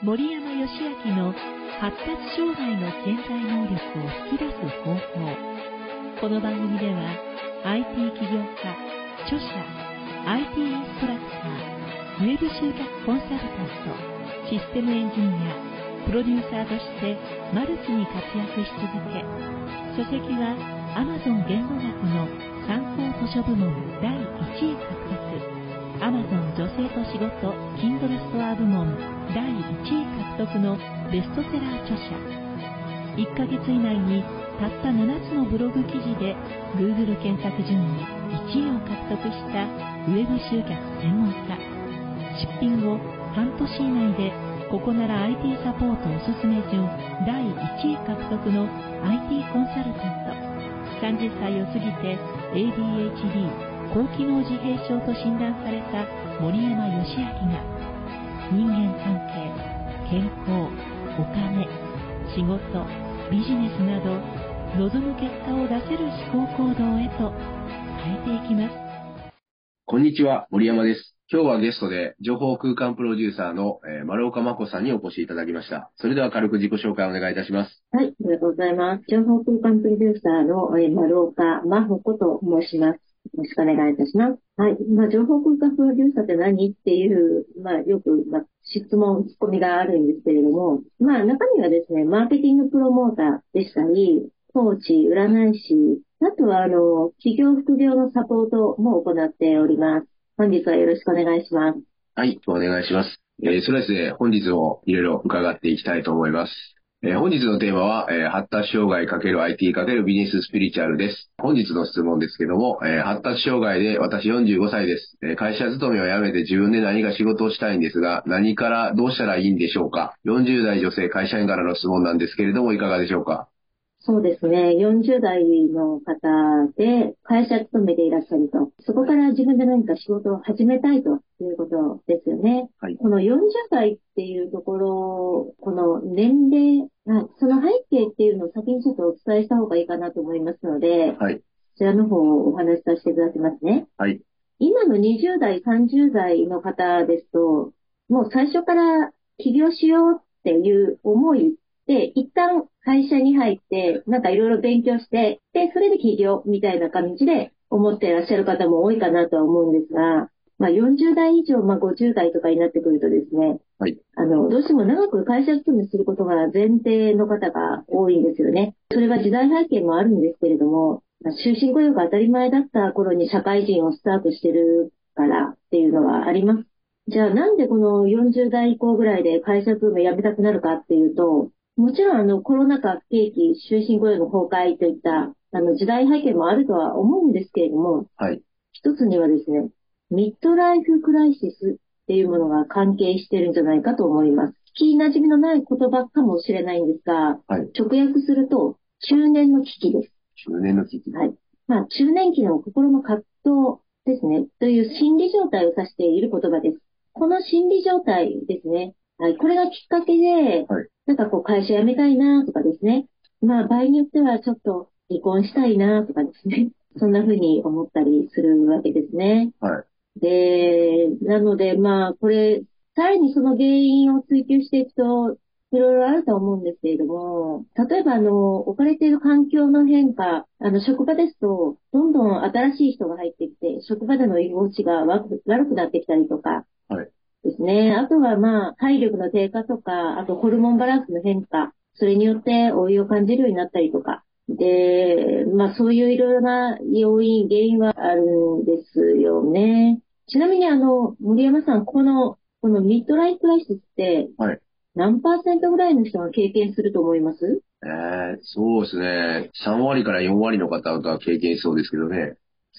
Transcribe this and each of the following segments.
森山義明の発達障害の潜在能力を引き出す方法。この番組では IT 起業家著者 IT インストラクターウェブ集客コンサルタントシステムエンジニアプロデューサーとしてマルチに活躍し続け書籍は Amazon 言語学の参考図書部門第1位獲得。Amazon 女性と仕事 Kindle ストア部門第1位獲得のベストセラー著者。1ヶ月以内にたった7つのブログ記事で Google 検索順位1位を獲得したウェブ集客専門家。出品後半年以内でここなら IT サポートおすすめ順第1位獲得の IT コンサルタント。30歳を過ぎて ADHD 高機能自閉症と診断された森山義明が人間関係健康お金仕事ビジネスなど望む結果を出せる思考行動へと変えていきますこんにちは、森山です。今日はゲストで、情報空間プロデューサーの、えー丸岡真子さんにお越しいただきました。それでは軽く自己紹介をお願いいたします。はい、ありがとうございます。情報空間プロデューサーの、えー、丸岡真帆子と申します。よろしくお願いいたします。はい。まあ、情報空間プロデューサーって何っていう、まあ、よく、まあ、質問、ツッコミがあるんですけれども、まあ、中にはですね、マーケティングプロモーターでしたり、コーチ、占い師、あとは、あの、企業副業のサポートも行っております。本日はよろしくお願いします。はい、お願いします。えーそれですね、本日もいろいろ伺っていきたいと思います。えー本日のテーマは、えー発達障害 ×IT× ビジネススピリチュアルです。本日の質問ですけども、えー発達障害で私45歳です。え会社勤めを辞めて自分で何か仕事をしたいんですが、何からどうしたらいいんでしょうか ?40 代女性会社員からの質問なんですけれども、いかがでしょうかそうですね。40代の方で会社勤めていらっしゃると、そこから自分で何か仕事を始めたいということですよね。はいこの40代っていうところ、この年齢、あその背景っていうのを先にちょっとお伝えした方がいいかなと思いますので、はい。こちらの方をお話しさせていただきますね。はい。今の20代、30代の方ですと、もう最初から起業しようっていう思いで、一旦会社に入って、なんかいろいろ勉強して、で、それで起業みたいな感じで思っていらっしゃる方も多いかなとは思うんですが、まあ40代以上、まあ50代とかになってくるとですね、はい。あの、どうしても長く会社勤めすることが前提の方が多いんですよね。それは時代背景もあるんですけれども、まあ終身雇用が当たり前だった頃に社会人をスタートしてるからっていうのはあります。じゃあなんでこの40代以降ぐらいで会社勤め辞めたくなるかっていうと、もちろんあのコロナ禍、景気、終身雇用の崩壊といったあの時代背景もあるとは思うんですけれども、はい。一つにはですね、ミッドライフクライシスっていうものが関係してるんじゃないかと思います。聞き馴染みのない言葉かもしれないんですが、はい。直訳すると、中年の危機です。中年の危機。はい。まあ、中年期の心の葛藤ですね、という心理状態を指している言葉です。この心理状態ですね、はい。これがきっかけで、はいなんかこう会社辞めたいなとかですね、まあ場合によってはちょっと離婚したいなとかですね、そんな風に思ったりするわけですね。はい。で、なので、まあ、これ、さらにその原因を追求していくと、いろいろあると思うんですけれども、例えば、あの、置かれている環境の変化、あの、職場ですと、どんどん新しい人が入ってきて、職場での居心地が悪くなってきたりとか、はい。ですね。あとは、まあ、体力の低下とか、あとホルモンバランスの変化、それによって老いを感じるようになったりとか、で、まあそういういろいろな要因、原因はあるんですよね。ちなみにあの、森山さん、この、このミッドライフクライシスってはい。何パーセントぐらいの人が経験すると思います？えー、そうですね。3割から4割の方が経験しそうですけどね。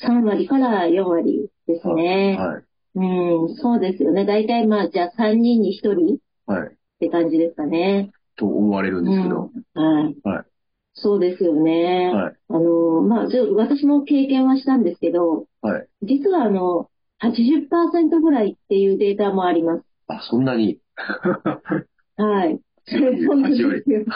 ?3 割から4割ですね。はい。うん、そうですよね。大体まあ、じゃあ3人に1人っはい。て感じですかね。と思われるんですけど。はい。はい。そうですよね。はい。あの、まあ、じゃあ私も経験はしたんですけど、はい。実はあの、80%ぐらいっていうデータもあります。あ、そんなに？はい。そうなんですよ。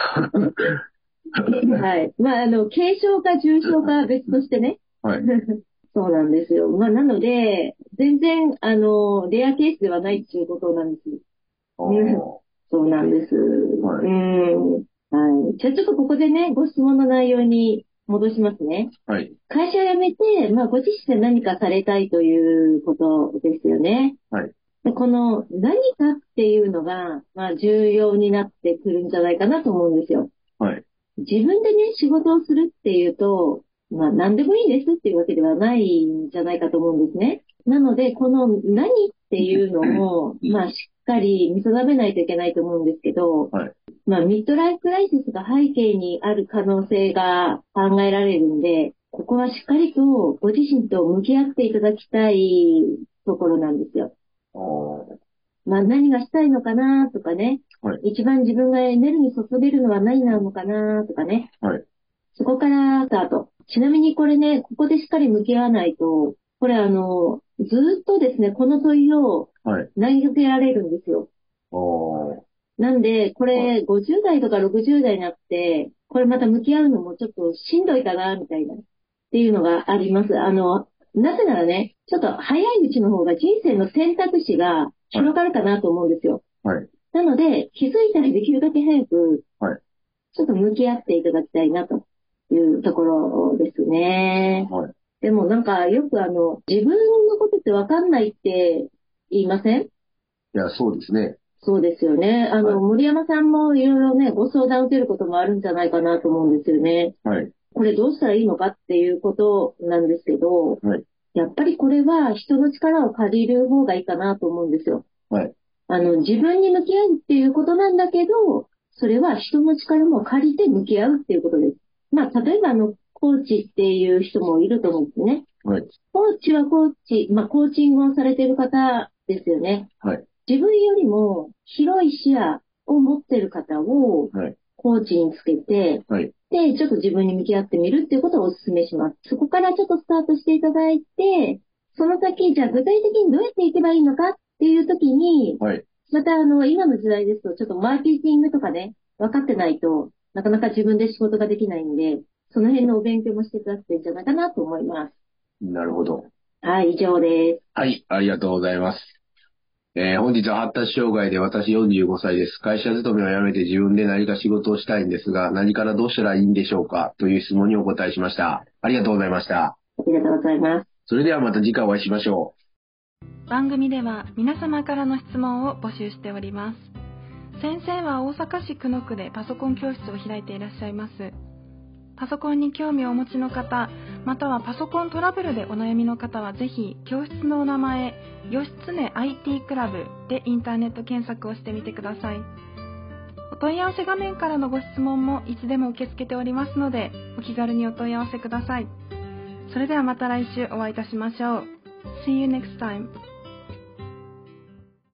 はい。まあ、あの、軽症か重症かは別としてね。はい。そうなんですよ。まあ、なので、全然、あの、レアケースではないっていうことなんです。そうなんです。はいうん。はい。じゃあちょっとここでね、ご質問の内容に戻しますね。はい。会社を辞めて、まあ、ご自身で何かされたいということですよね。はい。でこの何かっていうのが、まあ、重要になってくるんじゃないかなと思うんですよ。はい。自分でね、仕事をするっていうと、まあ、何でもいいですっていうわけではないんじゃないかと思うんですね。なので、この何っていうのも、まあ、しっかり見定めないといけないと思うんですけど、はいまあ、ミッドライフクライシスが背景にある可能性が考えられるんで、ここはしっかりとご自身と向き合っていただきたいところなんですよ。まあ、何がしたいのかなとかね、はい一番自分がエネルギー注げるのは何なのかなとかね、はい。そこからスタート。ちなみにこれね、ここでしっかり向き合わないと、これあの、ずーっとですね、この問いをはい。投げかけられるんですよ。あーなんで、これ50代とか60代になって、これまた向き合うのもちょっとしんどいかな、みたいな、っていうのがあります。あの、なぜならね、ちょっと早いうちの方が人生の選択肢が広がるかなと思うんですよ。はい。なので、気づいたらできるだけ早く、はいちょっと向き合っていただきたいなというところですね。はい。でもなんかよくあの、自分のことってわかんないって言いません？いや、そうですね。そうですよね。あの、はい森山さんもいろいろね、ご相談を受けることもあるんじゃないかなと思うんですよね。はい。これどうしたらいいのかっていうことなんですけど、はいやっぱりこれは人の力を借りる方がいいかなと思うんですよ。はい。あの、自分に向き合うっていうことなんだけど、それは人の力も借りて向き合うっていうことです。まあ、例えばあの、コーチっていう人もいると思うんですね。はい。コーチはコーチ、まあ、コーチングをされている方ですよね。はい。自分よりも広い視野を持ってる方をはい。コーチにつけて、はい。で、ちょっと自分に向き合ってみるっていうことをお勧めします。そこからちょっとスタートしていただいて、その先、じゃあ具体的にどうやっていけばいいのかっていう時に、はい。またあの、今の時代ですと、ちょっとマーケティングとかね、分かってないとなかなか自分で仕事ができないんで、その辺のお勉強もしてくださってんじゃないかなと思います。なるほど。はい、以上です。はい、ありがとうございます。えー本日は発達障害で私45歳です。会社勤めを辞めて自分で何か仕事をしたいんですが、何からどうしたらいいんでしょうかという質問にお答えしました。ありがとうございました。ありがとうございます。それではまた次回お会いしましょ番組では皆様からの質問を募集しております先生は大阪市久野区でパソコン教室を開いていらっしゃいます。パソコンに興味をお持ちの方またはパソコントラブルでお悩みの方はぜひ教室のお名前「義経 IT クラブ」でインターネット検索をしてみてください。お問い合わせ画面からのご質問もいつでも受け付けておりますのでお気軽にお問い合わせください。それではまた来週お会いいたしましょう。See you next time.